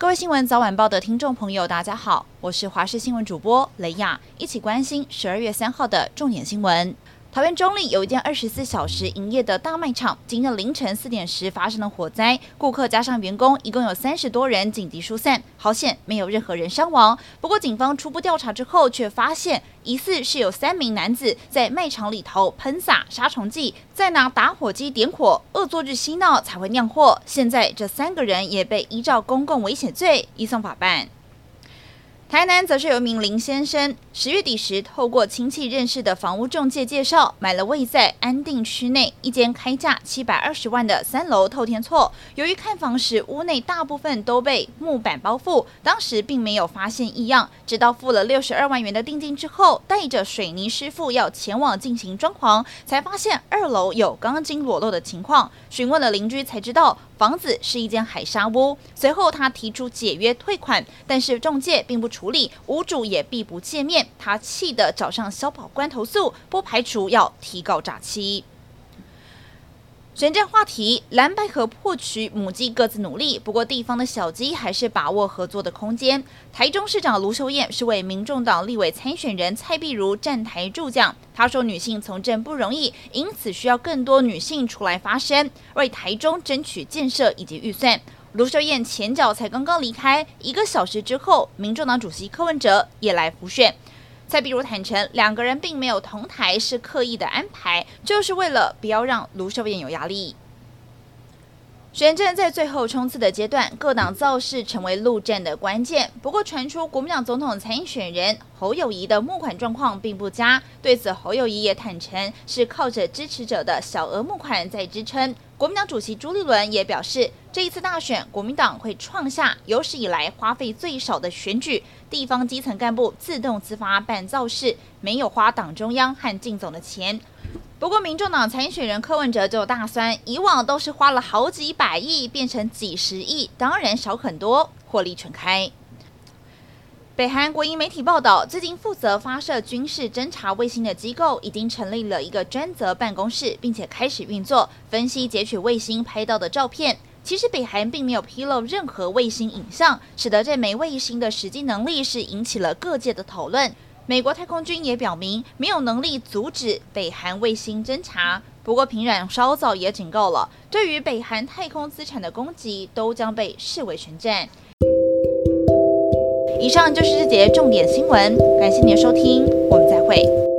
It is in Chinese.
各位新闻早晚报的听众朋友，大家好，我是华视新闻主播雷亚，一起关心十二月三号的重点新闻。桃园中坜有一间二十四小时营业的大卖场，今天凌晨四点时发生了火灾，顾客加上员工一共有三十多人紧急疏散，好险没有任何人伤亡。不过警方初步调查之后，却发现疑似是有三名男子在卖场里头喷洒杀虫剂，再拿打火机点火，恶作剧嬉闹才会酿祸。现在这三个人也被依照公共危险罪移送法办。台南则是有一名林先生，十月底时透过亲戚认识的房屋中介介绍，买了位在安定区内一间开价七百二十万的三楼透天厝。由于看房时屋内大部分都被木板包覆，当时并没有发现异样。直到付了六十二万元的定金之后，带着水泥师傅要前往进行装潢，才发现二楼有钢筋裸露的情况。询问了邻居才知道，房子是一间海沙屋。随后他提出解约退款，但是中介并不处理，屋主也避不见面。他气得找上消保官投诉，不排除要提告诈欺。选战话题，蓝白合破局，母鸡各自努力。不过地方的小鸡还是把握合作的空间。台中市长卢秀燕是为民众党立委参选人蔡壁如站台助讲。她说女性从政不容易，因此需要更多女性出来发声，为台中争取建设以及预算。卢秀燕前脚才刚刚离开，一个小时之后，民众党主席柯文哲也来辅选。蔡壁如坦承，两个人并没有同台，是刻意的安排，就是为了不要让卢秀燕有压力。选战在最后冲刺的阶段，各党造势成为陆战的关键。不过，传出国民党总统参选人侯友谊的募款状况并不佳，对此侯友谊也坦承是靠着支持者的小额募款在支撑。国民党主席朱立伦也表示，这一次大选，国民党会创下有史以来花费最少的选举，地方基层干部自动自发办造势，没有花党中央和竞总的钱。不过，民众党参选人柯文哲就大酸，以往都是花了好几百亿，变成几十亿，当然少很多，获利全开。北韩国营媒体报道，最近负责发射军事侦察卫星的机构已经成立了一个专责办公室，并且开始运作，分析截取卫星拍到的照片。其实，北韩并没有披露任何卫星影像，使得这枚卫星的实际能力是引起了各界的讨论。美国太空军也表明没有能力阻止北韩卫星侦察。不过，平壤稍早也警告了，对于北韩太空资产的攻击都将被视为宣战。以上就是这节重点新闻，感谢您的收听，我们再会。